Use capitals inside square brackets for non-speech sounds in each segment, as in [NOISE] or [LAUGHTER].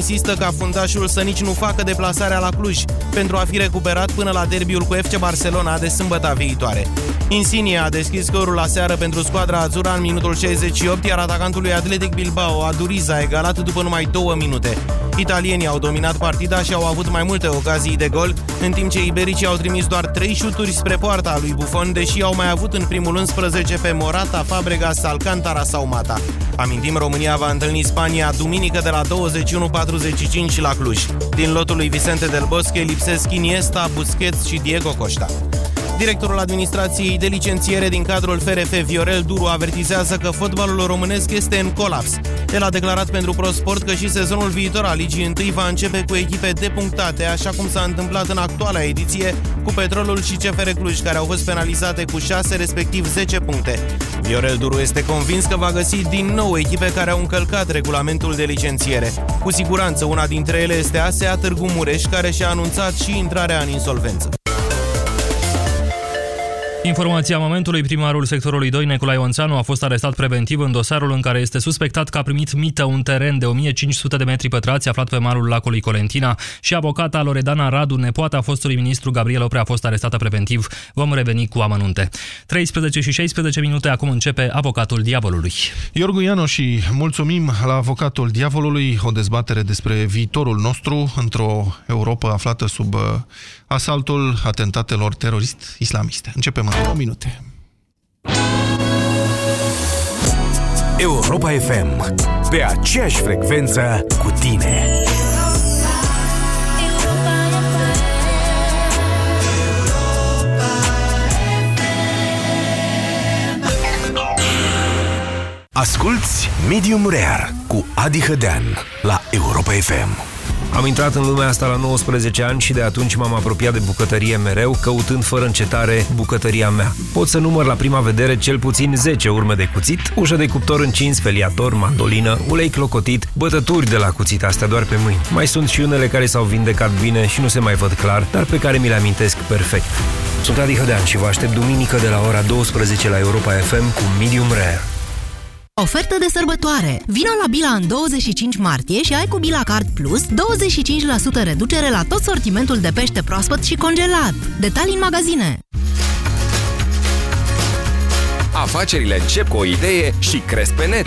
insistă ca fundașul să nici nu facă deplasarea la Cluj, pentru a fi recuperat până la derbiul cu FC Barcelona de sâmbătă viitoare. Insigne a deschis scorul la seară pentru squadra Azura în minutul 68, iar atacantul lui Atletic Bilbao, Aduriza, a egalat după numai două minute. Italienii au dominat partida și au avut mai multe ocazii de gol, în timp ce ibericii au trimis doar trei șuturi spre poarta lui Buffon, deși au mai avut în primul 11 pe Morata, Fabregas, Alcantara sau Mata. Amintim, România va întâlni Spania duminică de la 21.45 la Cluj. Din lotul lui Vicente del Bosque lipsesc Iniesta, Busquets și Diego Costa. Directorul administrației de licențiere din cadrul FRF, Viorel Duru, avertizează că fotbalul românesc este în colaps. El a declarat pentru ProSport că și sezonul viitor al Ligii 1 va începe cu echipe depunctate, așa cum s-a întâmplat în actuala ediție cu Petrolul și CFR Cluj, care au fost penalizate cu 6, respectiv 10 puncte. Viorel Duru este convins că va găsi din nou echipe care au încălcat regulamentul de licențiere. Cu siguranță una dintre ele este ASEA Târgu Mureș, care și-a anunțat și intrarea în insolvență. Informația momentului, primarul sectorului 2, Nicolae Onțanu, a fost arestat preventiv în dosarul în care este suspectat că a primit mită un teren de 1500 de metri pătrați aflat pe malul lacului Colentina și avocata Loredana Radu, nepoata fostului ministru Gabriel Oprea, a fost arestată preventiv. Vom reveni cu amănunte. 13 și 16 minute, acum începe avocatul diavolului. Iorgu Iano și mulțumim la avocatul diavolului o dezbatere despre viitorul nostru într-o Europa aflată sub uh, asaltul atentatelor terorist-islamiste. Începem în două minute. Europa FM. Pe aceeași frecvență cu tine. Asculți Medium Rare cu Adi Hădean la Europa FM. Am intrat în lumea asta la 19 ani și de atunci m-am apropiat de bucătărie mereu, căutând fără încetare bucătăria mea. Pot să număr la prima vedere cel puțin 10 urme de cuțit, ușă de cuptor încins, feliator, mandolină, ulei clocotit, bătături de la cuțit, astea doar pe mâini. Mai sunt și unele care s-au vindecat bine și nu se mai văd clar, dar pe care mi le amintesc perfect. Sunt Adi Hădean și vă aștept duminică de la ora 12 la Europa FM cu Medium Rare. Ofertă de sărbătoare! Vino la Bila în 25 martie și ai cu Bila Card Plus 25% reducere la tot sortimentul de pește proaspăt și congelat. Detalii în magazine! Afacerile încep cu o idee și cresc pe net.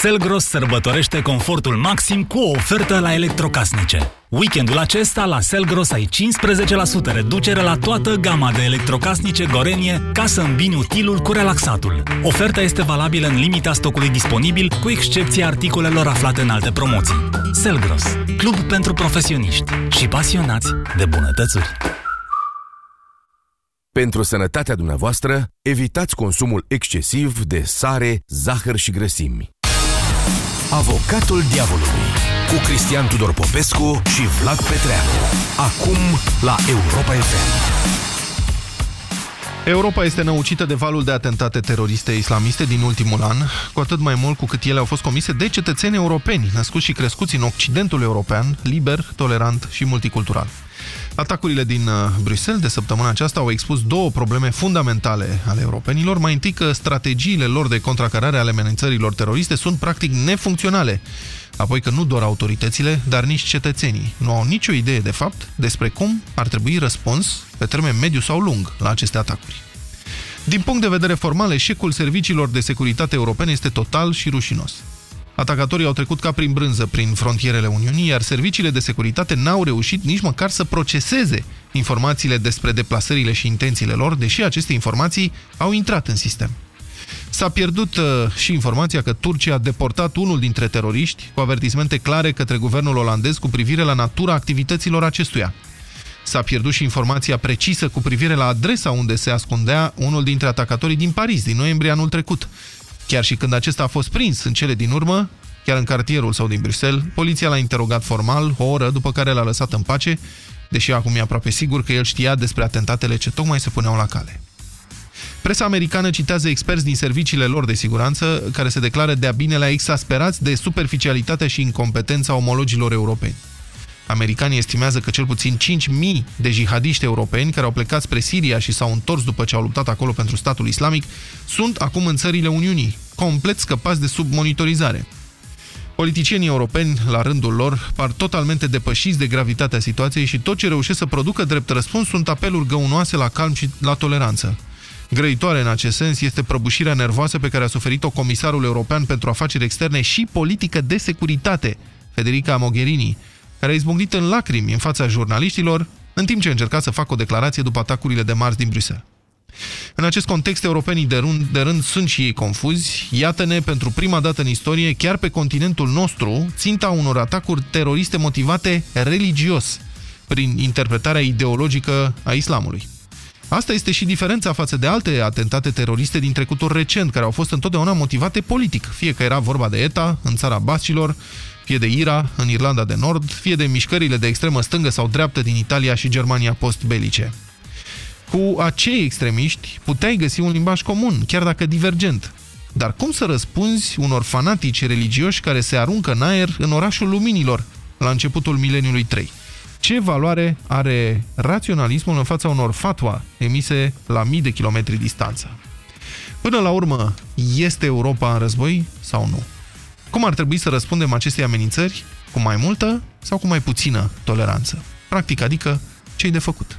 Selgros sărbătorește confortul maxim cu o ofertă la electrocasnice. Weekendul acesta la Selgros ai 15% reducere la toată gama de electrocasnice Gorenie ca să îmbini utilul cu relaxatul. Oferta este valabilă în limita stocului disponibil, cu excepția articolelor aflate în alte promoții. Selgros, club pentru profesioniști și pasionați de bunătățuri. Pentru sănătatea dumneavoastră, evitați consumul excesiv de sare, zahăr și grăsimi. Avocatul diavolului cu Cristian Tudor Popescu și Vlad Petreanu. Acum la Europa FM. Europa este năucită de valul de atentate teroriste islamiste din ultimul an, cu atât mai mult cu cât ele au fost comise de cetățeni europeni, născuți și crescuți în Occidentul european, liber, tolerant și multicultural. Atacurile din uh, Bruxelles de săptămâna aceasta au expus două probleme fundamentale ale europenilor. Mai întâi că strategiile lor de contracarare ale amenințărilor teroriste sunt practic nefuncționale. Apoi că nu doar autoritățile, dar nici cetățenii nu au nicio idee de fapt despre cum ar trebui răspuns pe termen mediu sau lung la aceste atacuri. Din punct de vedere formal, eșecul serviciilor de securitate europene este total și rușinos. Atacatorii au trecut ca prin brânză prin frontierele Uniunii, iar serviciile de securitate n-au reușit nici măcar să proceseze informațiile despre deplasările și intențiile lor, deși aceste informații au intrat în sistem. S-a pierdut uh, și informația că Turcia a deportat unul dintre teroriști cu avertismente clare către guvernul olandez cu privire la natura activităților acestuia. S-a pierdut și informația precisă cu privire la adresa unde se ascundea unul dintre atacatorii din Paris, din noiembrie anul trecut. Chiar și când acesta a fost prins în cele din urmă, chiar în cartierul sau din Bruxelles, poliția l-a interogat formal o oră după care l-a lăsat în pace, deși acum e aproape sigur că el știa despre atentatele ce tocmai se puneau la cale. Presa americană citează experți din serviciile lor de siguranță care se declară de-a binelea exasperați de superficialitatea și incompetența omologilor europeni. Americanii estimează că cel puțin 5.000 de jihadiști europeni care au plecat spre Siria și s-au întors după ce au luptat acolo pentru statul islamic sunt acum în țările Uniunii, complet scăpați de sub monitorizare. Politicienii europeni, la rândul lor, par totalmente depășiți de gravitatea situației și tot ce reușesc să producă drept răspuns sunt apeluri găunoase la calm și la toleranță. Grăitoare în acest sens este prăbușirea nervoasă pe care a suferit-o comisarul european pentru afaceri externe și politică de securitate, Federica Mogherini, care a izbucnit în lacrimi în fața jurnaliștilor, în timp ce încerca să facă o declarație după atacurile de marți din Bruxelles. În acest context, europenii de rând, de rând sunt și ei confuzi. Iată-ne, pentru prima dată în istorie, chiar pe continentul nostru, ținta unor atacuri teroriste motivate religios, prin interpretarea ideologică a islamului. Asta este și diferența față de alte atentate teroriste din trecutul recent, care au fost întotdeauna motivate politic, fie că era vorba de ETA în țara Bascilor, fie de IRA în Irlanda de Nord, fie de mișcările de extremă stângă sau dreaptă din Italia și Germania post-belice. Cu acei extremiști puteai găsi un limbaj comun, chiar dacă divergent. Dar cum să răspunzi unor fanatici religioși care se aruncă în aer în orașul luminilor, la începutul mileniului 3? Ce valoare are raționalismul în fața unor fatwa emise la mii de kilometri distanță? Până la urmă, este Europa în război sau nu? Cum ar trebui să răspundem acestei amenințări? Cu mai multă sau cu mai puțină toleranță? Practic, adică, ce de făcut?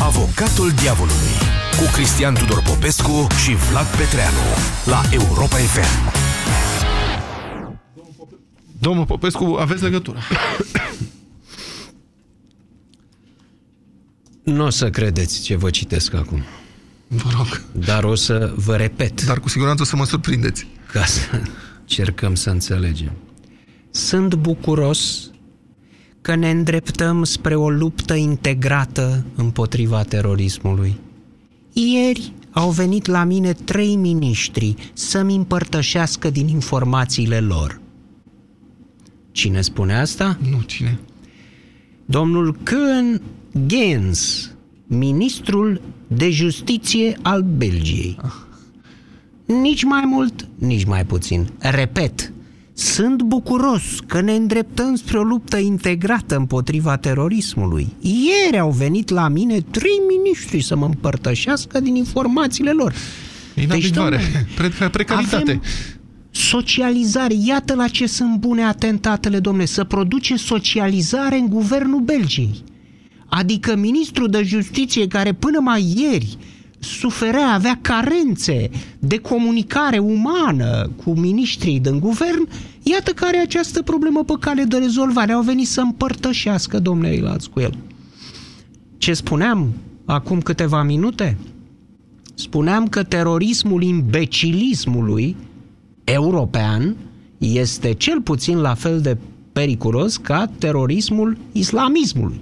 Avocatul diavolului cu Cristian Tudor Popescu și Vlad Petreanu la Europa FM. Domnul Popescu, aveți legătură. [COUGHS] Nu o să credeți ce vă citesc acum. Vă rog. Dar o să vă repet. Dar cu siguranță o să mă surprindeți. Ca să cercăm să înțelegem. Sunt bucuros că ne îndreptăm spre o luptă integrată împotriva terorismului. Ieri au venit la mine trei miniștri să-mi împărtășească din informațiile lor. Cine spune asta? Nu, cine? Domnul Kuhn Gens, ministrul de justiție al Belgiei. Ah. Nici mai mult, nici mai puțin. Repet, sunt bucuros că ne îndreptăm spre o luptă integrată împotriva terorismului. Ieri au venit la mine trei miniștri să mă împărtășească din informațiile lor. Deci, domnule, [LAUGHS] Pre precaritate. Avem socializare. Iată la ce sunt bune atentatele, domnule. Să produce socializare în guvernul Belgiei. Adică ministrul de justiție care până mai ieri suferea, avea carențe de comunicare umană cu ministrii din guvern, iată care această problemă pe cale de rezolvare. Au venit să împărtășească, domnule Ilaț, cu el. Ce spuneam acum câteva minute? Spuneam că terorismul imbecilismului european este cel puțin la fel de periculos ca terorismul islamismului.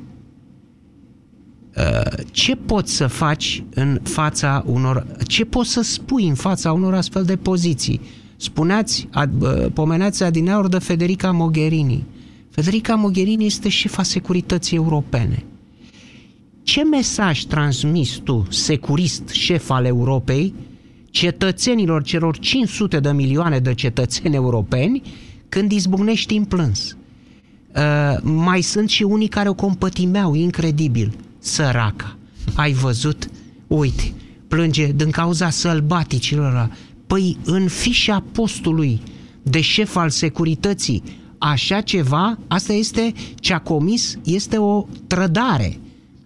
Uh, ce poți să faci în fața unor... Ce poți să spui în fața unor astfel de poziții? Spuneați, ad, uh, pomeneați adineauri de Federica Mogherini. Federica Mogherini este șefa securității europene. Ce mesaj transmis tu, securist, șef al Europei, cetățenilor celor 500 de milioane de cetățeni europeni când izbucnești în plâns? Uh, mai sunt și unii care o compătimeau incredibil săraca. Ai văzut? Uite, plânge din cauza sălbaticilor. Păi în fișa postului de șef al securității, așa ceva, asta este ce a comis, este o trădare.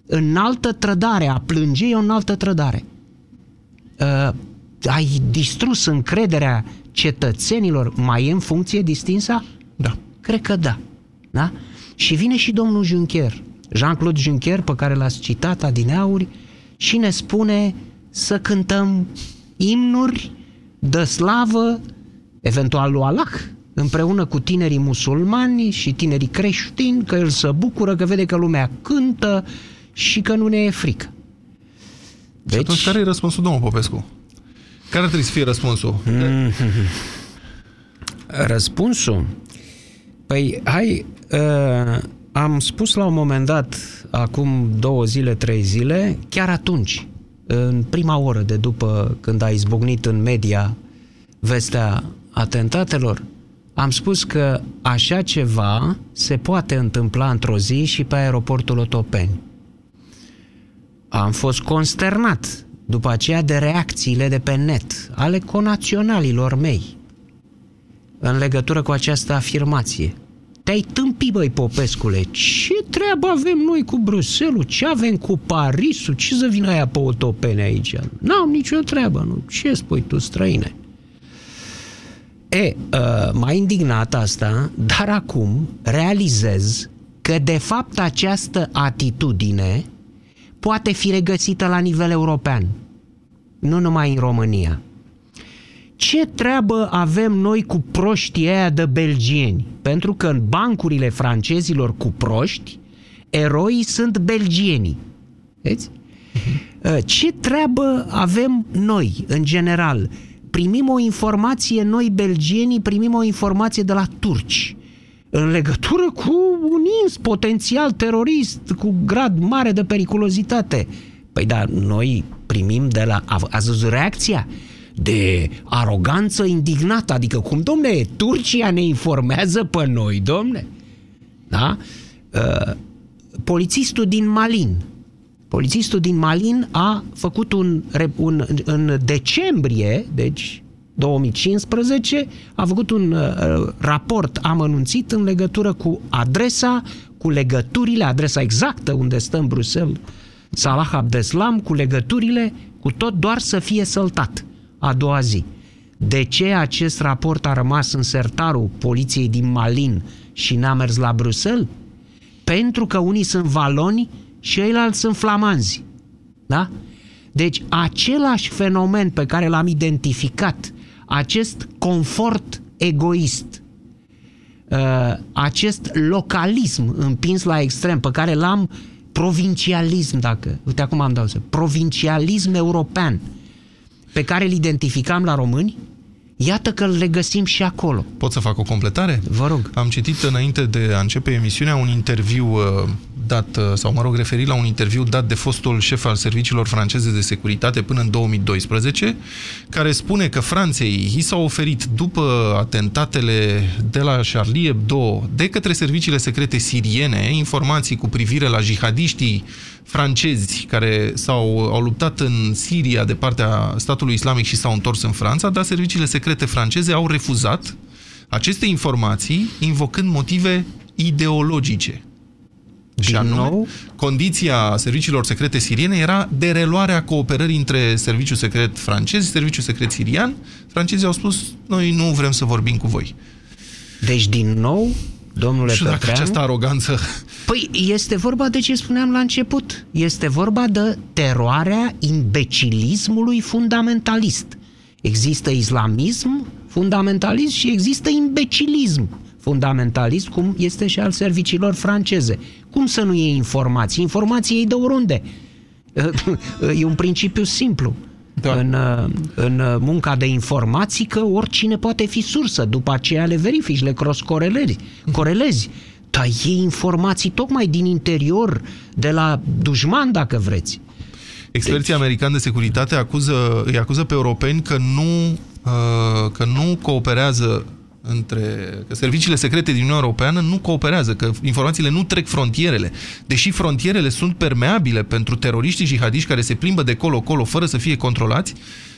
Înaltă trădare, a plânge e o înaltă trădare. Uh, ai distrus încrederea cetățenilor, mai e în funcție distinsa? Da. Cred că da. da? Și vine și domnul Juncker Jean-Claude Juncker, pe care l-ați citat adineauri, și ne spune să cântăm imnuri de slavă, eventual lui Allah, împreună cu tinerii musulmani și tinerii creștini, că el se bucură, că vede că lumea cântă și că nu ne e frică. Deci... Și atunci care e răspunsul, domnul Popescu? Care trebuie să fie răspunsul? Mm-hmm. Răspunsul? Păi, hai, uh, am spus la un moment dat, acum două zile, trei zile, chiar atunci, în prima oră de după când a izbucnit în media vestea atentatelor, am spus că așa ceva se poate întâmpla într-o zi și pe aeroportul Otopeni. Am fost consternat după aceea de reacțiile de pe net ale conaționalilor mei în legătură cu această afirmație. Te-ai tâmpit, băi, Popescule, ce treabă avem noi cu Bruselul? Ce avem cu Parisul? Ce să vină aia pe otopene aici? N-am nicio treabă, nu? Ce spui tu, străine? E, uh, m-a indignat asta, dar acum realizez că de fapt această atitudine poate fi regăsită la nivel european, nu numai în România. Ce treabă avem noi cu proștii aia de belgieni? Pentru că în bancurile francezilor cu proști, eroii sunt belgienii. Vezi? Uh-huh. Ce treabă avem noi, în general? Primim o informație, noi belgienii primim o informație de la turci în legătură cu un ins potențial terorist cu grad mare de periculozitate. Păi da, noi primim de la... Ați văzut reacția? De aroganță indignată. Adică cum, domne, Turcia ne informează pe noi, domne? Da? Uh, polițistul din Malin. Polițistul din Malin a făcut un, un în decembrie, deci 2015, a făcut un uh, raport amănunțit în legătură cu adresa, cu legăturile, adresa exactă unde stă în Bruxelles Salah Abdeslam, cu legăturile, cu tot doar să fie săltat a doua zi. De ce acest raport a rămas în sertarul poliției din Malin și n-a mers la Bruxelles? Pentru că unii sunt valoni și ceilalți sunt flamanzi. Da? Deci același fenomen pe care l-am identificat acest confort egoist, uh, acest localism împins la extrem, pe care l-am provincialism, dacă, uite acum am dat provincialism european, pe care îl identificam la români, Iată că îl regăsim și acolo. Pot să fac o completare? Vă rog. Am citit înainte de a începe emisiunea un interviu uh, dat, uh, sau mă rog, referit la un interviu dat de fostul șef al serviciilor franceze de securitate până în 2012, care spune că Franței i s-au oferit după atentatele de la Charlie Hebdo de către serviciile secrete siriene informații cu privire la jihadiștii francezi care s-au, au luptat în Siria de partea statului islamic și s-au întors în Franța, dar serviciile secrete franceze au refuzat aceste informații invocând motive ideologice. Și anume, nou? condiția serviciilor secrete siriene era de reluarea cooperării între serviciul secret francez și serviciul secret sirian. Francezii au spus, noi nu vrem să vorbim cu voi. Deci, din nou, domnule Și dacă această aroganță... Păi este vorba de ce spuneam la început. Este vorba de teroarea imbecilismului fundamentalist. Există islamism fundamentalist și există imbecilism fundamentalist, cum este și al serviciilor franceze. Cum să nu iei informații? Informații ei de oriunde. [LAUGHS] E un principiu simplu. Da. În, în munca de informații că oricine poate fi sursă, după aceea le verifici, le cross-corelezi. Corelezi. Dar iei informații tocmai din interior, de la dușman, dacă vreți. Experții deci... americani de securitate acuză, îi acuză pe europeni că nu, uh, că nu cooperează între, că serviciile secrete din Uniunea Europeană nu cooperează, că informațiile nu trec frontierele. Deși frontierele sunt permeabile pentru teroriștii jihadiști care se plimbă de colo-colo fără să fie controlați,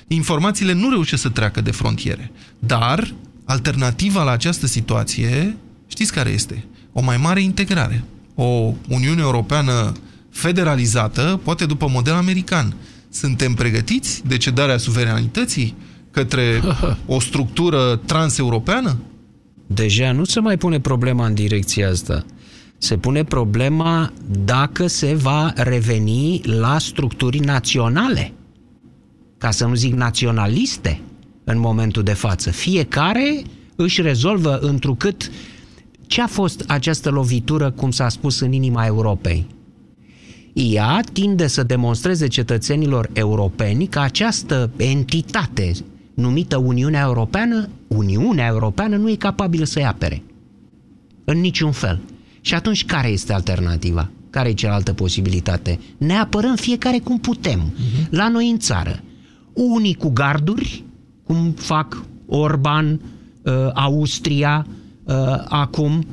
informațiile nu reușesc să treacă de frontiere. Dar alternativa la această situație, știți care este? O mai mare integrare. O Uniune Europeană federalizată, poate după model american. Suntem pregătiți de cedarea suveranității? Către o structură transeuropeană? Deja nu se mai pune problema în direcția asta. Se pune problema dacă se va reveni la structuri naționale. ca să nu zic naționaliste, în momentul de față. Fiecare își rezolvă întrucât ce a fost această lovitură, cum s-a spus, în inima Europei? Ea tinde să demonstreze cetățenilor europeni că această entitate numită Uniunea Europeană, Uniunea Europeană nu e capabilă să-i apere. În niciun fel. Și atunci care este alternativa? Care e cealaltă posibilitate? Ne apărăm fiecare cum putem. Uh-huh. La noi în țară. Unii cu garduri, cum fac Orban, uh, Austria, uh, acum,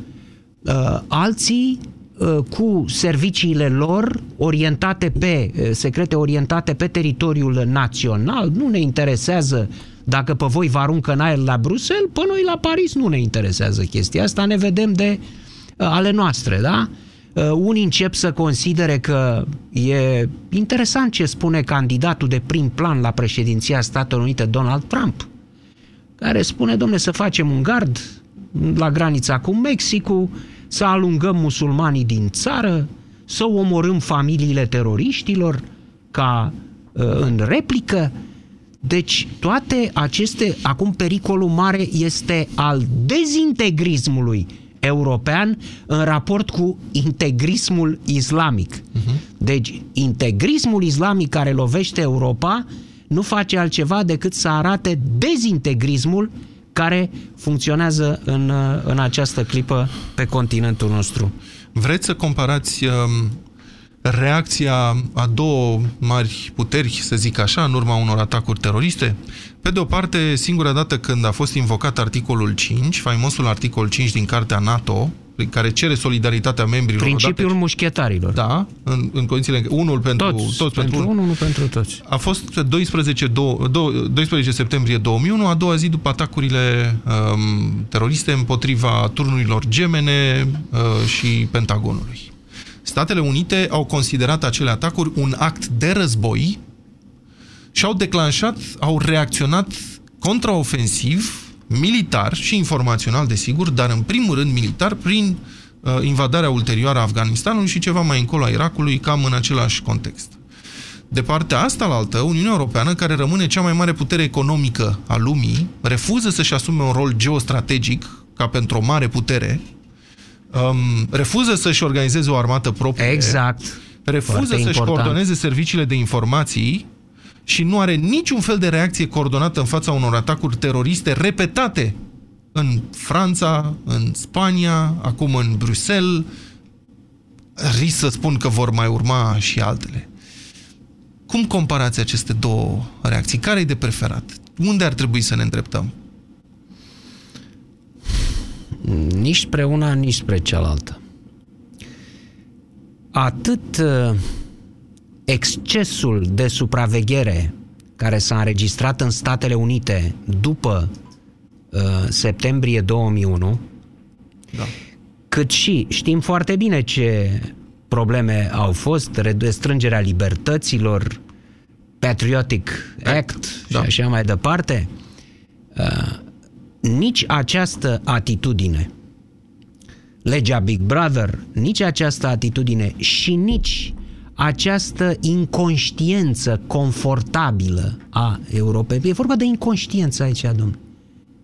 uh, alții uh, cu serviciile lor orientate pe, uh, secrete orientate pe teritoriul național, nu ne interesează dacă pe voi vă aruncă în aer la Bruxelles, pe noi la Paris nu ne interesează chestia asta, ne vedem de uh, ale noastre, da? Uh, unii încep să considere că e interesant ce spune candidatul de prim plan la președinția Statelor Unite, Donald Trump, care spune, domne, să facem un gard la granița cu Mexicul, să alungăm musulmanii din țară, să omorâm familiile teroriștilor ca uh, în replică. Deci toate aceste, acum pericolul mare este al dezintegrismului european în raport cu integrismul islamic. Uh-huh. Deci, integrismul islamic care lovește Europa nu face altceva decât să arate dezintegrismul care funcționează în, în această clipă pe continentul nostru. Vreți să comparați um, reacția a două mari puteri, să zic așa, în urma unor atacuri teroriste? Pe de o parte, singura dată când a fost invocat articolul 5, faimosul articol 5 din Cartea NATO, care cere solidaritatea membrilor. Principiul odată, mușchetarilor. Da, în, în condițiile unul pentru toți, toți pentru, pentru unul, unul pentru toți. A fost 12, 12 septembrie 2001, a doua zi după atacurile um, teroriste împotriva turnurilor gemene uh, și Pentagonului. Statele Unite au considerat acele atacuri un act de război și au declanșat, au reacționat contraofensiv, militar și informațional, desigur, dar în primul rând militar, prin uh, invadarea ulterioară a Afganistanului și ceva mai încolo a Irakului, cam în același context. De partea asta la altă, Uniunea Europeană, care rămâne cea mai mare putere economică a lumii, refuză să-și asume un rol geostrategic, ca pentru o mare putere, um, refuză să-și organizeze o armată proprie, exact. refuză să-și coordoneze serviciile de informații și nu are niciun fel de reacție coordonată în fața unor atacuri teroriste repetate în Franța, în Spania, acum în Bruxelles. Risc să spun că vor mai urma și altele. Cum comparați aceste două reacții? Care e de preferat? Unde ar trebui să ne îndreptăm? Nici spre una, nici spre cealaltă. Atât uh, excesul de supraveghere care s-a înregistrat în Statele Unite după uh, septembrie 2001, da. cât și știm foarte bine ce probleme au fost, restrângerea libertăților, Patriotic Act da. și așa mai departe, uh, nici această atitudine, legea Big Brother, nici această atitudine și nici această inconștiență confortabilă a Europei. E vorba de inconștiență aici, domnule.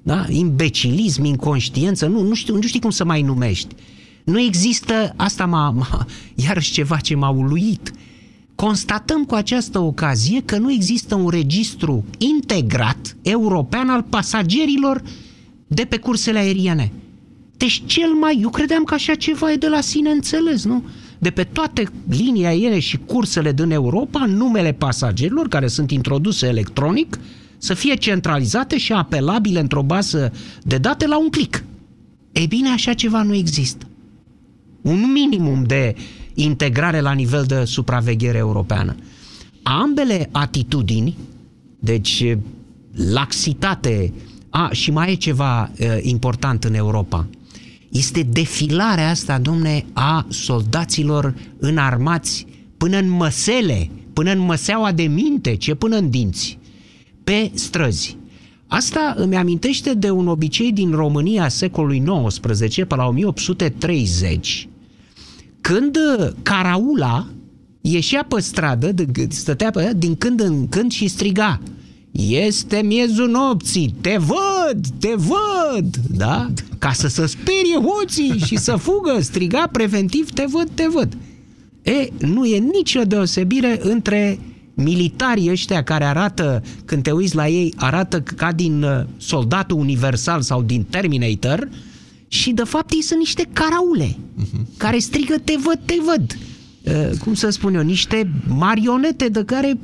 Da? Imbecilism, inconștiență, nu, nu, știu, nu știi cum să mai numești. Nu există, asta m-a, m-a iarăși ceva ce m-a uluit. Constatăm cu această ocazie că nu există un registru integrat european al pasagerilor de pe cursele aeriene. Deci cel mai, eu credeam că așa ceva e de la sine înțeles, nu? de pe toate linia aeriene și cursele din Europa, numele pasagerilor care sunt introduse electronic să fie centralizate și apelabile într-o bază de date la un click. Ei bine, așa ceva nu există. Un minimum de integrare la nivel de supraveghere europeană. Ambele atitudini, deci laxitate, a, și mai e ceva e, important în Europa – este defilarea asta, domne, a soldaților înarmați până în măsele, până în măseaua de minte, ce până în dinți, pe străzi. Asta îmi amintește de un obicei din România secolului XIX, pe la 1830, când caraula ieșea pe stradă, stătea pe din când în când și striga este miezul nopții, te văd, te văd, da? Ca să se sperie hoții și să fugă, striga preventiv, te văd, te văd. E, nu e nicio deosebire între militarii ăștia care arată, când te uiți la ei, arată ca din uh, soldatul universal sau din Terminator și de fapt ei sunt niște caraule uh-huh. care strigă te văd, te văd. Uh, cum să spun eu, niște marionete de care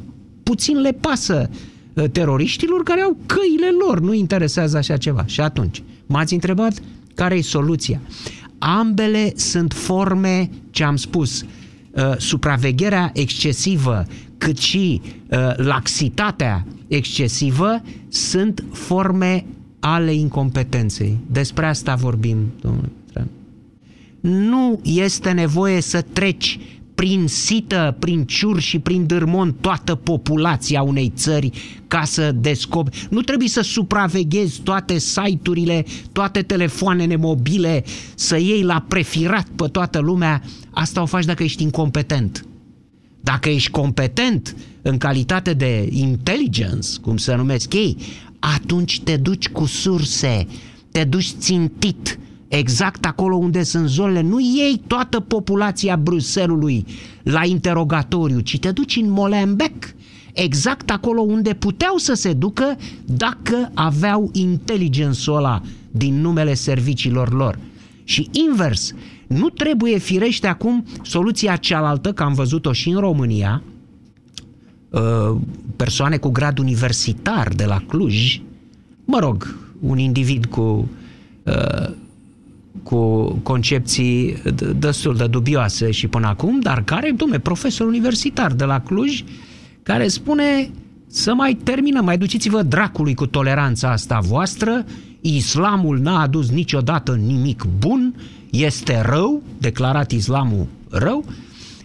puțin le pasă uh, teroriștilor care au căile lor, nu interesează așa ceva. Și atunci, m-ați întrebat care e soluția. Ambele sunt forme, ce am spus, uh, supravegherea excesivă, cât și uh, laxitatea excesivă sunt forme ale incompetenței. Despre asta vorbim, domnule. Nu este nevoie să treci prin sită, prin ciur și prin dârmon toată populația unei țări ca să descoperi. Nu trebuie să supraveghezi toate site-urile, toate telefoanele mobile, să iei la prefirat pe toată lumea. Asta o faci dacă ești incompetent. Dacă ești competent în calitate de intelligence, cum se numesc ei, atunci te duci cu surse, te duci țintit, exact acolo unde sunt zonele. Nu iei toată populația Bruselului la interogatoriu, ci te duci în Molenbeek, exact acolo unde puteau să se ducă dacă aveau inteligențul ăla din numele serviciilor lor. Și invers, nu trebuie firește acum soluția cealaltă, că am văzut-o și în România, uh, persoane cu grad universitar de la Cluj, mă rog, un individ cu uh, cu concepții destul de dubioase și până acum, dar care, dumne, profesor universitar de la Cluj, care spune să mai terminăm, mai duceți-vă dracului cu toleranța asta voastră, islamul n-a adus niciodată nimic bun, este rău, declarat islamul rău,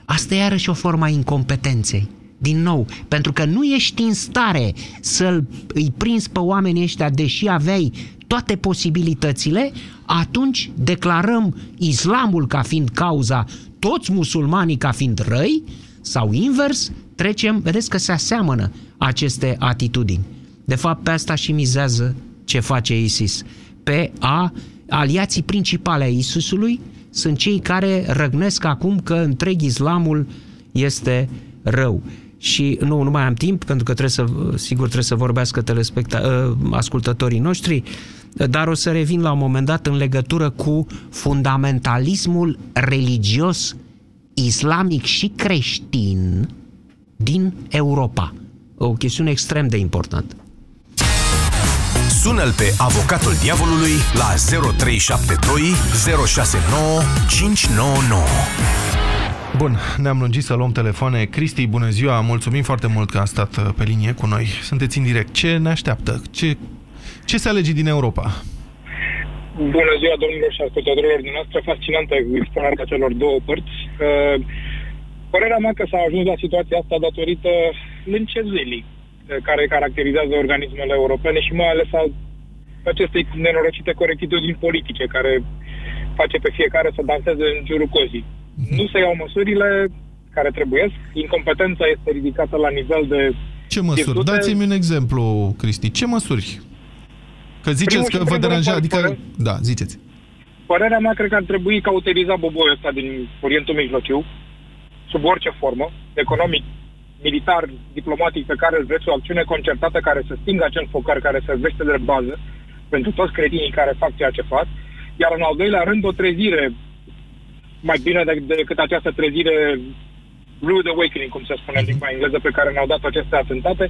asta e iarăși o formă a incompetenței. Din nou, pentru că nu ești în stare să îi prinzi pe oamenii ăștia, deși aveai toate posibilitățile, atunci declarăm islamul ca fiind cauza, toți musulmanii ca fiind răi, sau invers, trecem, vedeți că se aseamănă aceste atitudini. De fapt, pe asta și mizează ce face ISIS. Pe a aliații principale a Isusului sunt cei care răgnesc acum că întreg islamul este rău. Și nu, nu mai am timp, pentru că trebuie să, sigur trebuie să vorbească telespecta- ă, ascultătorii noștri, dar o să revin la un moment dat în legătură cu fundamentalismul religios islamic și creștin din Europa. O chestiune extrem de importantă. Sună-l pe avocatul diavolului la 0372 069 599. Bun, ne-am lungit să luăm telefoane. Cristi, bună ziua, mulțumim foarte mult că a stat uh, pe linie cu noi. Sunteți în direct. Ce ne așteaptă? Ce, ce se alege din Europa? Bună ziua, domnilor și ascultătorilor dumneavoastră. Fascinantă expunerea celor două părți. Uh, părerea mea că s-a ajuns la situația asta datorită lâncezelii Eh, care caracterizează organismele europene și mai ales al acestei nenorocite corectitudini politice care face pe fiecare să danseze în jurul cozii. Mhm. Nu se iau măsurile care trebuie. Incompetența este ridicată la nivel de Ce măsuri? Dați-mi un exemplu, Cristi. Ce măsuri? Că ziceți că vă deranjează, adică... Părere... Da, ziceți. Părerea mea cred că ar trebui cauteriza boboiul ăsta din Orientul Mijlociu, sub orice formă, economic, militar, diplomatic pe care îl vreți, o acțiune concertată care să stingă acel focar care servește de bază pentru toți cretinii care fac ceea ce fac, iar în al doilea rând o trezire mai bine decât această trezire rude awakening, cum se spune în limba engleză, pe care ne-au dat aceste atentate,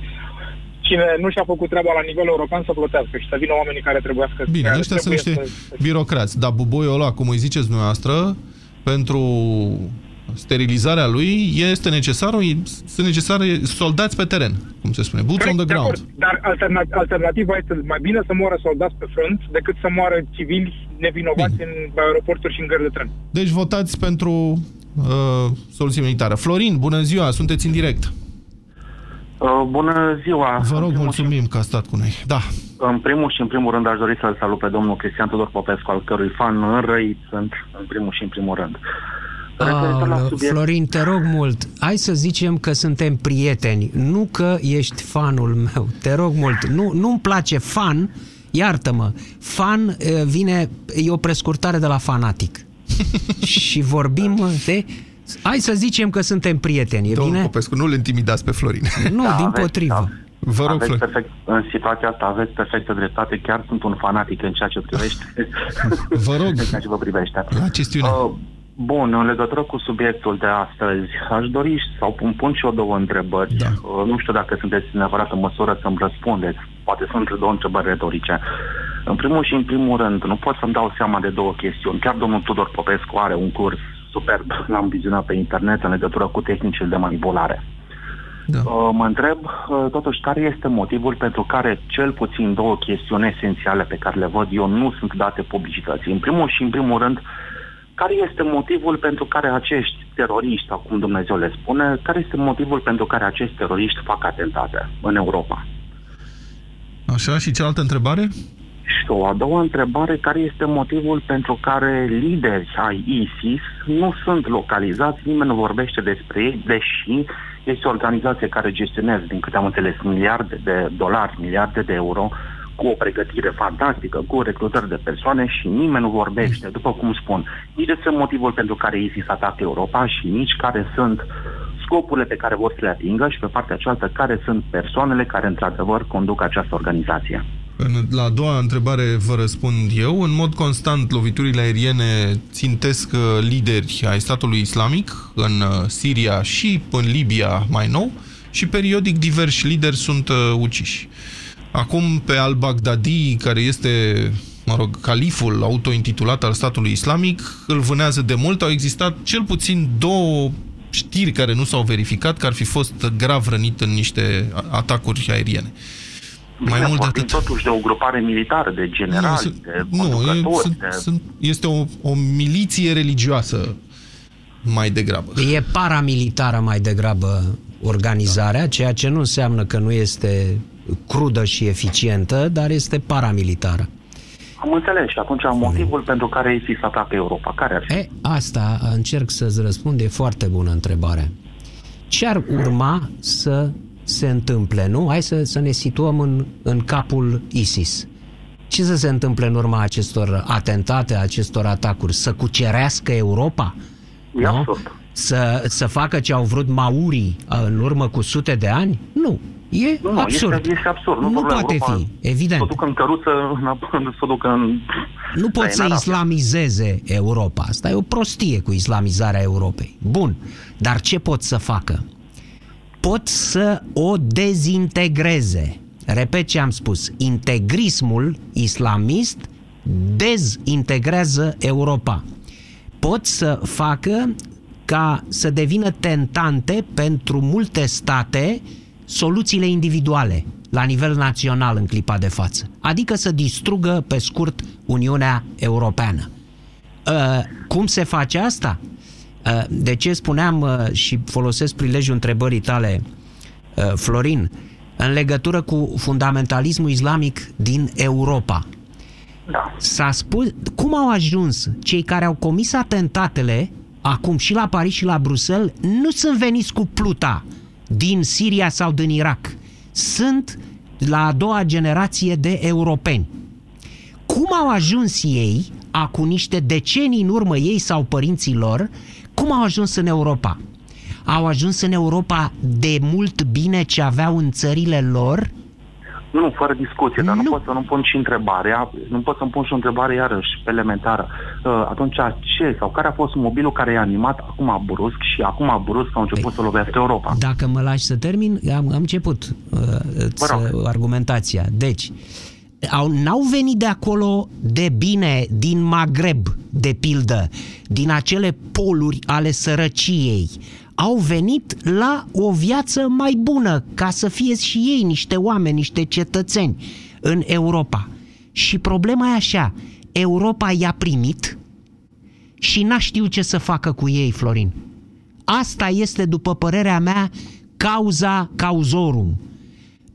cine nu și-a făcut treaba la nivel european să plătească și să vină oamenii care trebuie să... Bine, ăștia sunt niște să... birocrați, dar buboiul ăla, cum îi ziceți dumneavoastră, pentru sterilizarea lui este necesară, sunt necesare soldați pe teren, cum se spune, boots on the ground. Dar alterna- alternativa este mai bine să moară soldați pe front decât să moară civili nevinovați bine. în aeroporturi și în gări de tren. Deci votați pentru uh, soluție militară. Florin, bună ziua, sunteți în direct. Uh, bună ziua! Vă rog, mulțumim că a stat cu noi. Da. În primul și în primul rând aș dori să-l salut pe domnul Cristian Tudor Popescu, al cărui fan înrăit sunt în primul și în primul rând. Referitor la Aoleu, subiect, Florin, te rog mult, hai să zicem că suntem prieteni, nu că ești fanul meu, te rog mult. Nu, nu-mi place fan, iartă-mă, fan eh, vine, e o prescurtare de la fanatic. [LAUGHS] și vorbim de... Hai să zicem că suntem prieteni, e Domnul bine? Popescu, nu-l intimidați pe Florin. Nu, Da, din aveți, potrivă. Vă rog, aveți Florin. perfect, în situația asta aveți perfectă dreptate, chiar sunt un fanatic în ceea ce privește. Vă rog. [LAUGHS] în ceea ce vă privește. La chestiune. Uh, Bun, în legătură cu subiectul de astăzi, aș dori sau pun, pun și eu două întrebări. Da. Uh, Nu știu dacă sunteți neapărat în măsură să-mi răspundeți. Poate sunt două întrebări retorice. În primul și în primul rând, nu pot să-mi dau seama de două chestiuni. Chiar domnul Tudor Popescu are un curs superb, [LAUGHS] l-am vizionat pe internet în legătură cu tehnicile de manipulare. Da. Uh, Mă întreb, uh, totuși, care este motivul pentru care cel puțin două chestiuni esențiale pe care le văd eu nu sunt date publicității. În primul și în primul rând, care este motivul pentru care acești teroriști, sau cum Dumnezeu le spune, care este motivul pentru care acești teroriști fac atentate în Europa? Așa, și cealaltă întrebare? Și o a doua întrebare, care este motivul pentru care lideri ai ISIS nu sunt localizați, nimeni nu vorbește despre ei, deși este o organizație care gestionează, din câte am înțeles, miliarde de dolari, miliarde de euro, cu o pregătire fantastică, cu recrutări de persoane și nimeni nu vorbește, după cum spun, nici despre motivul pentru care ISIS atacă Europa și nici care sunt scopurile pe care vor să le atingă și pe partea cealaltă care sunt persoanele care într-adevăr conduc această organizație. În- La a doua întrebare vă răspund eu. În mod constant, loviturile aeriene țintesc uh, lideri ai statului islamic în uh, Siria și în Libia mai nou și periodic diversi lideri sunt uh, uciși. Acum pe al-Baghdadi, care este, mă rog, califul autointitulat al statului islamic, îl vânează de mult. Au existat cel puțin două știri care nu s-au verificat că ar fi fost grav rănit în niște a- atacuri aeriene. Mai Bine, mult de vorbim atât. totuși de o grupare militară, de generali, sunt- de nu, e, conducători, sunt, de... sunt, este o, o miliție religioasă mai degrabă. E paramilitară mai degrabă organizarea, ceea ce nu înseamnă că nu este crudă și eficientă, dar este paramilitară. Am înțeles și atunci motivul pentru care ISIS atacă Europa, care ar fi? E, asta încerc să-ți răspund, e foarte bună întrebare. Ce ar urma să se întâmple, nu? Hai să, să ne situăm în, în capul ISIS. Ce să se întâmple în urma acestor atentate, acestor atacuri? Să cucerească Europa? E nu? absurd. Să, să facă ce au vrut maurii în urmă cu sute de ani? Nu. E Nu, nu, absurd. Este, este absurd. Nu, Nu domnule, poate Europa fi, evident. Să o ducă în căruță, în- să o ducă în... Nu pot să Arabia. islamizeze Europa. Asta e o prostie cu islamizarea Europei. Bun, dar ce pot să facă? Pot să o dezintegreze. Repet ce am spus. Integrismul islamist dezintegrează Europa. Pot să facă ca să devină tentante pentru multe state soluțiile individuale la nivel național în clipa de față. Adică să distrugă pe scurt Uniunea Europeană. Uh, cum se face asta? Uh, de ce spuneam uh, și folosesc prilejul întrebării tale, uh, Florin, în legătură cu fundamentalismul islamic din Europa. Da. S-a spus cum au ajuns cei care au comis atentatele acum și la Paris și la Bruxelles nu sunt veniți cu pluta din Siria sau din Irak. Sunt la a doua generație de europeni. Cum au ajuns ei, acum niște decenii în urmă ei sau părinții lor, cum au ajuns în Europa? Au ajuns în Europa de mult bine ce aveau în țările lor? Nu, fără discuție, dar nu, pot să nu pun și întrebarea, nu pot să-mi pun și o întrebare iarăși elementară. Uh, atunci, ce sau care a fost mobilul care i-a animat acum brusc și acum brusc au început să lovească Europa? Dacă mă lași să termin, am, am început uh, îți, argumentația. Deci, au, n-au venit de acolo de bine, din Maghreb, de pildă, din acele poluri ale sărăciei. Au venit la o viață mai bună, ca să fie și ei niște oameni, niște cetățeni în Europa. Și problema e așa, Europa i-a primit și n-a știut ce să facă cu ei, Florin. Asta este, după părerea mea, cauza cauzorum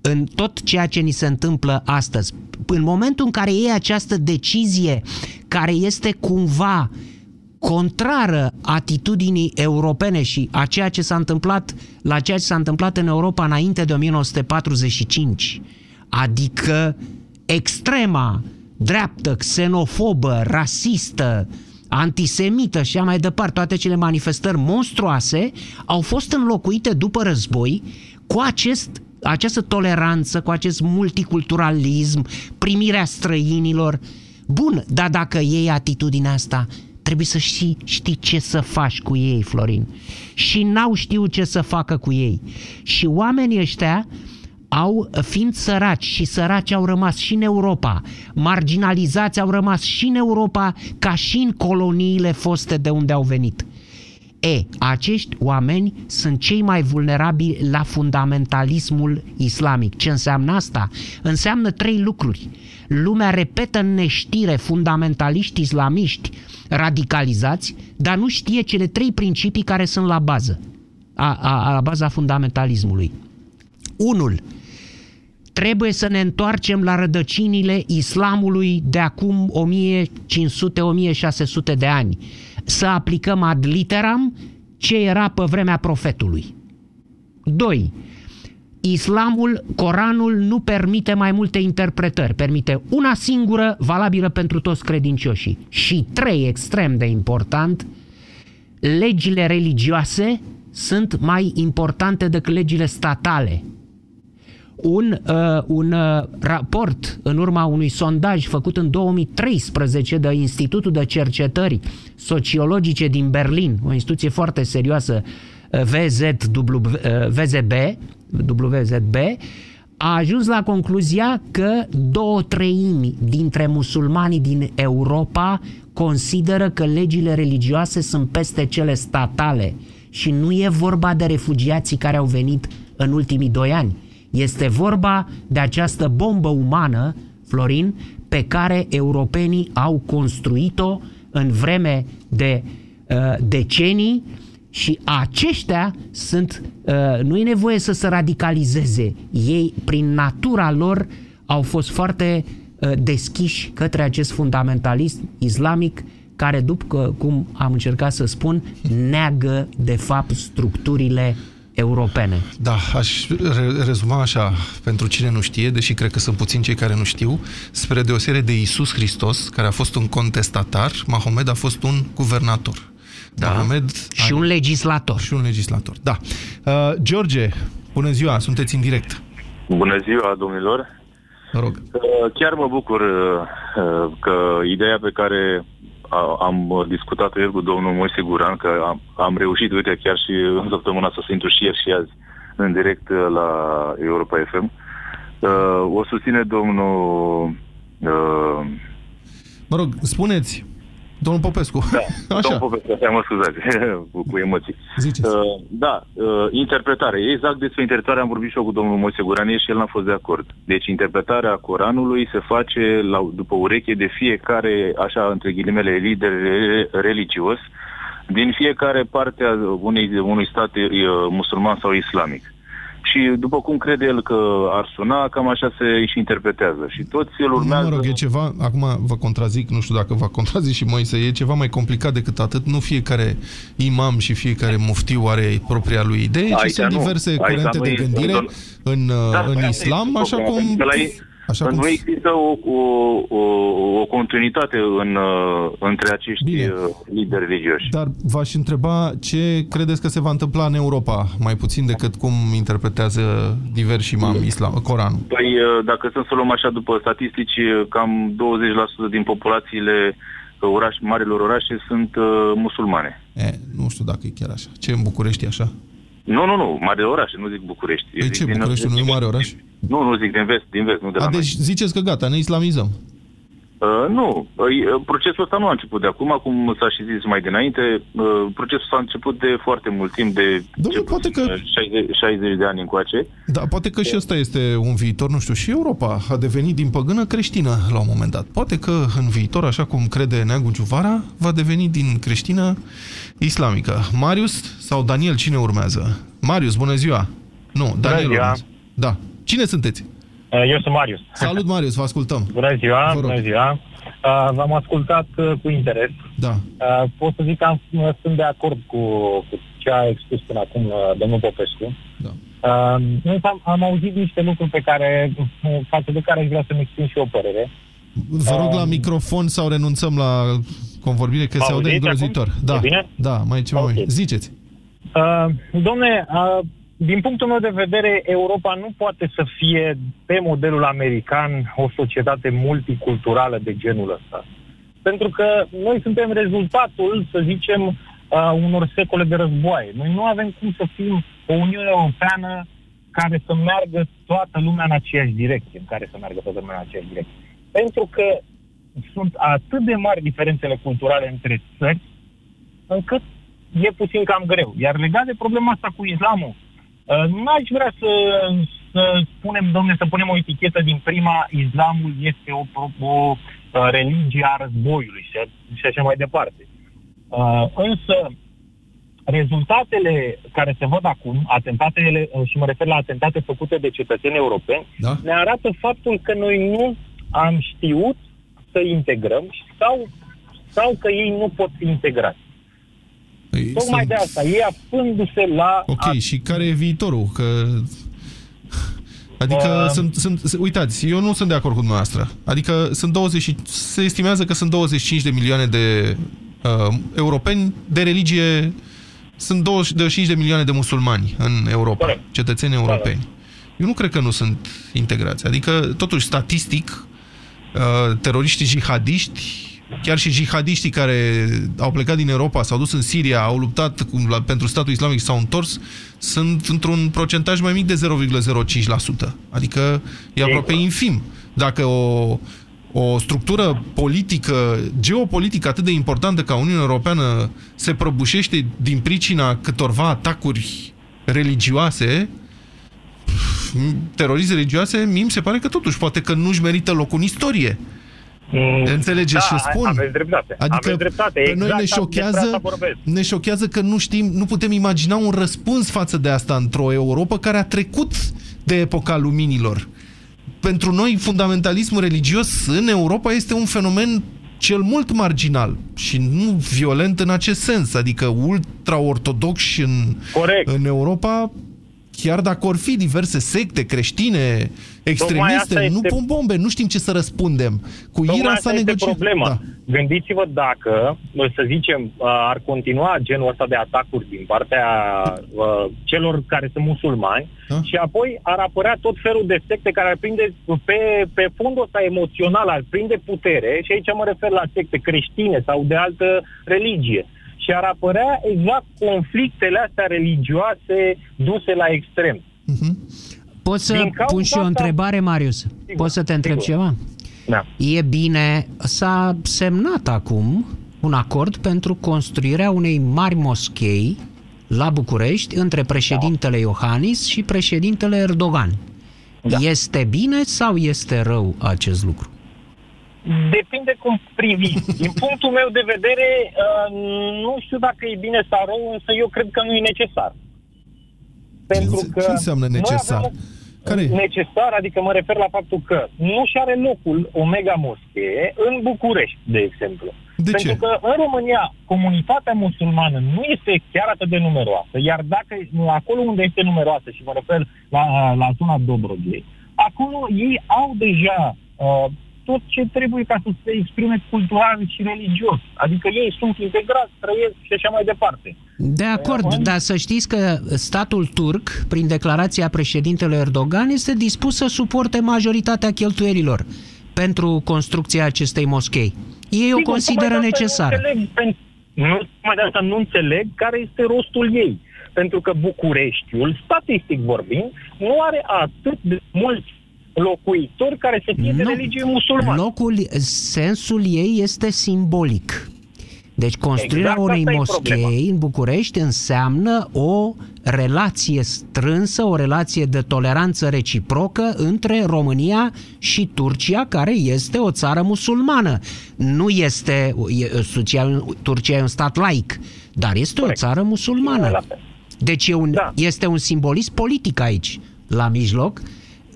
în tot ceea ce ni se întâmplă astăzi. În momentul în care iei această decizie care este cumva contrară atitudinii europene și a ceea ce s-a întâmplat la ceea ce s-a întâmplat în Europa înainte de 1945, adică extrema dreaptă, xenofobă, rasistă, antisemită și a mai departe, toate cele manifestări monstruoase au fost înlocuite după război cu acest această toleranță, cu acest multiculturalism, primirea străinilor. Bun, dar dacă iei atitudinea asta, trebuie să știi, știi ce să faci cu ei, Florin. Și n-au știut ce să facă cu ei. Și oamenii ăștia au, fiind săraci și săraci au rămas și în Europa, marginalizați au rămas și în Europa ca și în coloniile foste de unde au venit. E, acești oameni sunt cei mai vulnerabili la fundamentalismul islamic. Ce înseamnă asta? Înseamnă trei lucruri. Lumea repetă în neștire fundamentaliști islamiști radicalizați, dar nu știe cele trei principii care sunt la bază, a, a, a la baza fundamentalismului. Unul, trebuie să ne întoarcem la rădăcinile islamului de acum 1500-1600 de ani să aplicăm ad literam ce era pe vremea profetului. 2. Islamul, Coranul nu permite mai multe interpretări, permite una singură, valabilă pentru toți credincioșii. Și trei, extrem de important, legile religioase sunt mai importante decât legile statale un, uh, un uh, raport în urma unui sondaj făcut în 2013 de Institutul de Cercetări Sociologice din Berlin, o instituție foarte serioasă, uh, VZW, uh, VZB, WZB, a ajuns la concluzia că două treimi dintre musulmanii din Europa consideră că legile religioase sunt peste cele statale și nu e vorba de refugiații care au venit în ultimii doi ani. Este vorba de această bombă umană, Florin, pe care europenii au construit-o în vreme de uh, decenii și aceștia sunt, uh, nu e nevoie să se radicalizeze. Ei, prin natura lor, au fost foarte uh, deschiși către acest fundamentalism islamic care, după cum am încercat să spun, neagă de fapt structurile europene. Da, aș re- rezuma așa, pentru cine nu știe, deși cred că sunt puțini cei care nu știu, spre deosebire de Isus Hristos, care a fost un contestatar, Mahomed a fost un guvernator. Da. Mahomed și a... un legislator. Și un legislator, da. Uh, George, bună ziua, sunteți în direct. Bună ziua, domnilor. Mă rog. Uh, chiar mă bucur uh, că ideea pe care am discutat ieri cu domnul Moise Guran că am, am reușit, uite, chiar și în săptămâna să se intru și ieri și azi în direct uh, la Europa FM. Uh, o susține domnul... Uh, mă rog, spuneți, Domnul Popescu. Da, [LAUGHS] Așa. domnul Popescu, așa mă scuzați, cu, [LAUGHS] cu emoții. Ziceți. Uh, da, uh, interpretare. Exact despre interpretare am vorbit și eu cu domnul Moise Guranie și el n-a fost de acord. Deci interpretarea Coranului se face la, după ureche de fiecare, așa, între ghilimele, lider religios, din fiecare parte a unei, unui stat uh, musulman sau islamic și după cum crede el că ar suna, cam așa se și interpretează. Și toți îl urmează... Mă rog, e ceva, acum vă contrazic, nu știu dacă vă contrazic și Moise, e ceva mai complicat decât atât. Nu fiecare imam și fiecare muftiu are propria lui idee, ci sunt diverse nu. curente de gândire în, da, în islam, așa cum... Așa cum... Nu există o, o, o, o continuitate în, uh, între acești Bine. Uh, lideri religioși. Dar v-aș întreba ce credeți că se va întâmpla în Europa, mai puțin decât cum interpretează diversi imam islam, Coranul? Păi, uh, dacă sunt să luăm așa după statistici, cam 20% din populațiile oraș, marilor orașe sunt uh, musulmane. E, nu știu dacă e chiar așa. Ce în București e așa? Nu, nu, nu, mare orașe, nu zic București. De păi ce, București nu e mare oraș? Nu, nu zic din vest, din vest, nu de la A, noi. deci ziceți că gata, ne islamizăm. Uh, nu, uh, procesul ăsta nu a început de acum, cum s-a și zis mai dinainte, uh, procesul s-a început de foarte mult timp, de Domnule, poate că... 60, 60 de ani încoace. Da, poate că și ăsta este un viitor, nu știu, și Europa a devenit din păgână creștină la un moment dat. Poate că în viitor, așa cum crede Neagu Giuvara, va deveni din creștină islamică. Marius sau Daniel, cine urmează? Marius, bună ziua! Nu, Daniel bună ziua. urmează. Da. Cine sunteți? Eu sunt Marius. Salut, Marius, vă ascultăm. Bună ziua, bună ziua. Uh, v-am ascultat uh, cu interes. Da. Uh, pot să zic că am, uh, sunt de acord cu, cu ce a expus până acum uh, domnul Popescu. Da. Uh, însă am, am auzit niște lucruri pe care, uh, față de care aș vrea să-mi exprim și o părere. Vă rog la Um, microfon sau renunțăm la convorbire, că se aude Auziți îngrozitor. acum? Da, E bine? da, mai ceva Ok. mai. Ziceți. Uh, domne, uh, din punctul meu de vedere, Europa nu poate să fie pe modelul american o societate multiculturală de genul ăsta. Pentru că noi suntem rezultatul, să zicem, uh, unor secole de războaie. Noi nu avem cum să fim o Uniune Europeană care să meargă toată lumea în aceeași direcție, în care să meargă toată lumea în aceeași direcție. Pentru că sunt atât de mari diferențele culturale între țări, încât e puțin cam greu. Iar legat de problema asta cu islamul, uh, n-aș vrea să, să spunem, domne, să punem o etichetă din prima, islamul este o, pro- o uh, religie a războiului și, și așa mai departe. Uh, însă, rezultatele care se văd acum, atentatele, uh, și mă refer la atentate făcute de cetățeni europeni, Da? ne arată faptul că noi nu am știut să integrăm sau, sau că ei nu pot fi integrați. Păi, Tocmai sunt- de asta, ei afându-se la... Ok, și care e viitorul? Că... Adică Uh, sunt, sunt, s- uitați, eu nu sunt de acord cu dumneavoastră. Adică sunt 20, și- se estimează că sunt 25 de milioane de uh, europeni de religie, sunt 25 de milioane de musulmani în Europa, Corect. cetățeni europeni. Eu nu cred că nu sunt integrați. Adică, totuși, statistic, uh, teroriștii jihadiști, chiar și jihadiștii care au plecat din Europa, s-au dus în Siria, au luptat cu, la, pentru statul islamic și s-au întors, sunt într-un procentaj mai mic de 0,05%. Adică e aproape infim. Dacă o, o structură politică, geopolitică atât de importantă ca Uniunea Europeană se prăbușește din pricina câtorva atacuri religioase, terorize religioase, mie mi se pare că totuși poate că nu-și merită locul în istorie. Înțelegeți da, ce spun? aveți dreptate. Adică aveți dreptate. pe exact noi ne despre șochează, asta vorbesc. ne șochează că nu știm, nu putem imagina un răspuns față de asta într-o Europa care a trecut de epoca luminilor. Pentru noi, fundamentalismul religios în Europa este un fenomen cel mult marginal și nu violent în acest sens. Adică ultra-ortodoxi în, în Europa, chiar dacă or fi diverse secte creștine, extremiste, asta nu este- pun bombe, nu știm ce să răspundem. Cu Tocmai IRA asta s-a este negociat. problema. Da. Gândiți-vă dacă, să zicem, ar continua genul ăsta de atacuri din partea uh, celor care sunt musulmani Da. și apoi ar apărea tot felul de secte care ar prinde pe, pe fondul ăsta emoțional, ar prinde putere și aici mă refer la secte creștine sau de altă religie. Și ar apărea exact conflictele astea religioase duse la extrem. Pot să Din cauza pun și eu o asta- întrebare, Marius? Pot să te întreb sigur. ceva? Da. E bine, s-a semnat acum un acord pentru construirea unei mari moschei la București între președintele Iohannis și președintele Erdogan. Da. Este bine sau este rău acest lucru? Depinde cum priviți. Din punctul meu de vedere, uh, nu știu dacă e bine sau rău, însă eu cred că nu e necesar. Pentru că Ce înseamnă noi necesar? avem o- Care e? Necesar, adică mă refer la faptul că nu și are locul o mega moschee în București, de exemplu. De Pentru ce? că în România comunitatea musulmană nu este chiar atât de numeroasă, iar dacă acolo unde este numeroasă, și mă refer la, la zona Dobrogei, acolo ei au deja uh, tot ce trebuie ca să se exprime cultural și religios. Adică ei sunt integrați, trăiesc și așa mai departe. De acord, dar să știți că statul turc, prin declarația președintelui Erdogan, este dispus să suporte majoritatea cheltuielilor pentru construcția acestei moschei. Ei o Sigur, consideră tocmai de asta necesară. Nu înțeleg, pen- nu, tocmai de asta nu înțeleg care este rostul ei. Pentru că Bucureștiul, statistic vorbind, nu are atât de mulți locuitori care să fie de religie musulmană. Locul, sensul ei este simbolic. Deci construirea Exact unei asta e moschei problema. în București înseamnă o relație strânsă, o relație de toleranță reciprocă între România și Turcia, care este o țară musulmană. Nu este, e- Turcia, Turcia e un stat laic, dar este o țară musulmană. Deci e un, este un simbolism politic aici, la mijloc,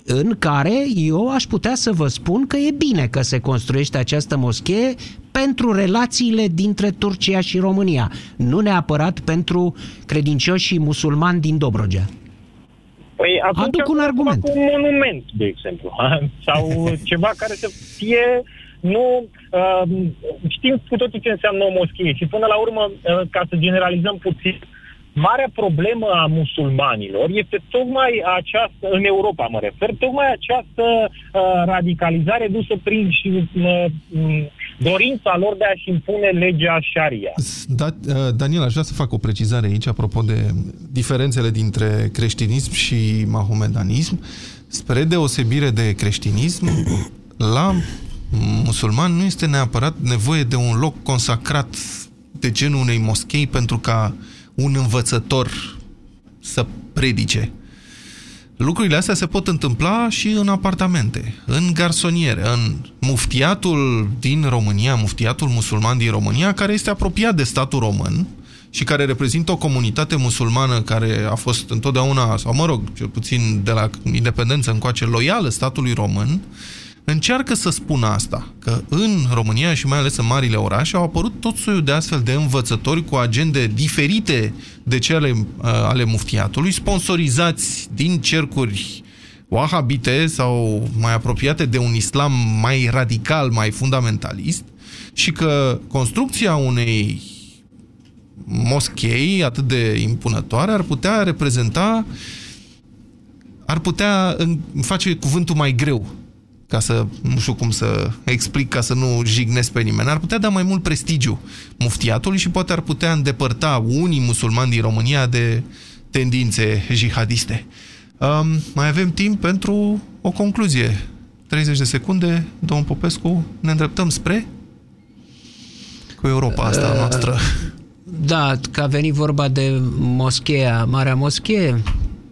în care eu aș putea să vă spun că e bine că se construiește această moschee pentru relațiile dintre Turcia și România, nu neapărat pentru credincioșii musulmani din Dobrogea. Păi atunci Aduc un argument. Cu un monument, de exemplu, sau [LAUGHS] ceva care să fie nu uh, știm cu toții ce înseamnă o moschie și până la urmă, uh, ca să generalizăm puțin, marea problemă a musulmanilor este tocmai această, în Europa mă refer, tocmai această uh, radicalizare dusă prin și uh, dorința lor de a-și impune legea Sharia. Da, uh, Daniel, aș vrea să fac o precizare aici apropo de diferențele dintre creștinism și mahomedanism. Spre deosebire de creștinism, la musulman nu este neapărat nevoie de un loc consacrat de genul unei moschei pentru ca un învățător să predice. Lucrurile astea se pot întâmpla și în apartamente, în garsoniere, în muftiatul din România, muftiatul musulman din România, care este apropiat de statul român și care reprezintă o comunitate musulmană care a fost întotdeauna, sau mă rog, cel puțin de la independență încoace, loială statului român, încearcă să spună asta, că în România și mai ales în marile orașe au apărut tot soiul de astfel de învățători cu agende diferite de cele uh, ale muftiatului, sponsorizați din cercuri wahabite sau mai apropiate de un islam mai radical, mai fundamentalist și că construcția unei moschei atât de impunătoare ar putea reprezenta ar putea face cuvântul mai greu ca să, nu știu cum să explic, ca să nu jignesc pe nimeni, ar putea da mai mult prestigiu muftiatului și poate ar putea îndepărta unii musulmani din România de tendințe jihadiste. Um, mai avem timp pentru o concluzie. 30 de secunde, domnul Popescu, ne îndreptăm spre cu Europa asta uh, noastră. Da, că a venit vorba de moscheea, Marea Moschee,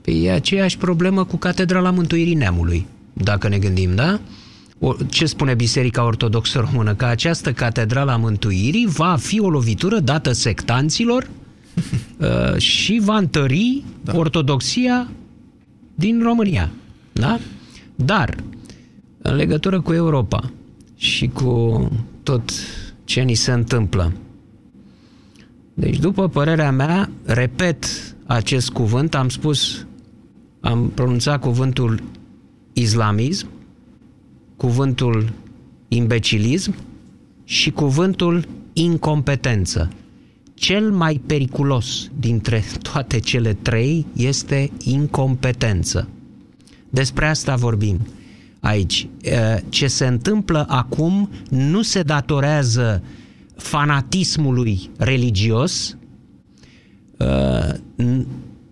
păi e aceeași problemă cu Catedrala Mântuirii Neamului dacă ne gândim, da? ce spune Biserica Ortodoxă Română? Că această catedrală a mântuirii va fi o lovitură dată sectanților [LAUGHS] uh, și va întări da. ortodoxia din România. Da? Dar, în legătură cu Europa și cu tot ce ni se întâmplă, deci, după părerea mea, repet acest cuvânt, am spus, am pronunțat cuvântul islamism, cuvântul imbecilism și cuvântul incompetență. Cel mai periculos dintre toate cele trei este incompetență. Despre asta vorbim aici. Ce se întâmplă acum nu se datorează fanatismului religios,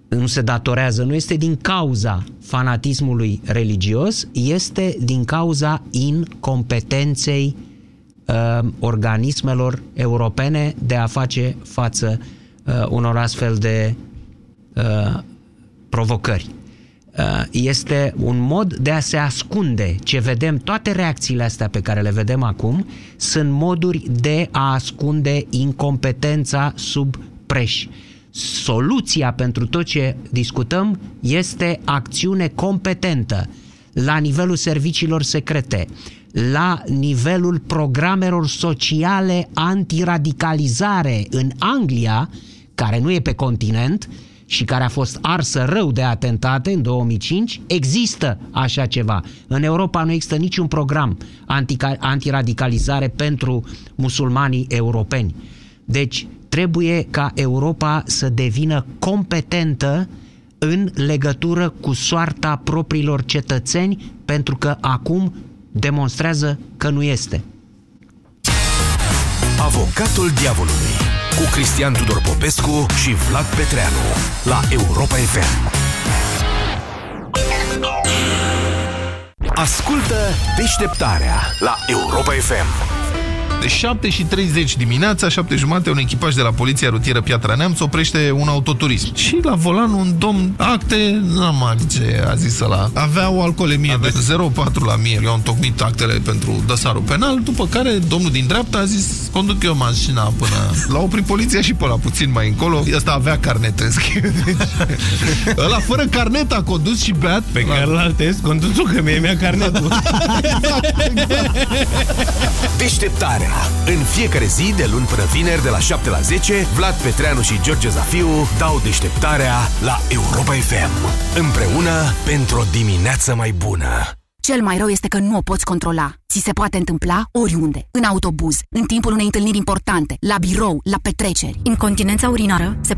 nu se datorează, nu este din cauza fanatismului religios, este din cauza incompetenței uh, organismelor europene de a face față uh, unor astfel de uh, provocări. Uh, este un mod de a se ascunde. Ce vedem, toate reacțiile astea pe care le vedem acum, sunt moduri de a ascunde incompetența sub preș Soluția pentru tot ce discutăm este acțiune competentă la nivelul serviciilor secrete, la nivelul programelor sociale antiradicalizare în Anglia, care nu e pe continent și care a fost arsă rău de atentate în 2005, există așa ceva. În Europa nu există niciun program antiradicalizare pentru musulmanii europeni. Deci, trebuie ca Europa să devină competentă în legătură cu soarta propriilor cetățeni, pentru că acum demonstrează că nu este. Avocatul diavolului cu Cristian Tudor Popescu și Vlad Petreanu la Europa FM. Ascultă deșteptarea la Europa FM. De 7 și 30 dimineața, 7 jumate, un echipaj de la Poliția Rutieră Piatra Neamț oprește un autoturism. Și la volan un domn, acte, n-am ce a zis ăla. Avea o alcoolemie Ave... de 0,4 la mie. Eu am tocmit actele pentru dosarul penal, după care domnul din dreapta a zis, conduc eu mașina până... [LAUGHS] L-a oprit poliția și pe la puțin mai încolo. Ăsta avea carnet, în [LAUGHS] schimb. Deci, ăla fără carnet a condus și beat. Pe la... care l test condusul, că mie mi-a carnetul. [LAUGHS] Deșteptarea. În fiecare zi, de luni până vineri, de la 7 la 10, Vlad Petreanu și George Zafiu dau deșteptarea la Europa FM. Împreună pentru o dimineață mai bună. Cel mai rău este că nu o poți controla. Ți se poate întâmpla oriunde, în autobuz, în timpul unei întâlniri importante, la birou, la petreceri. Incontinența urinară se poate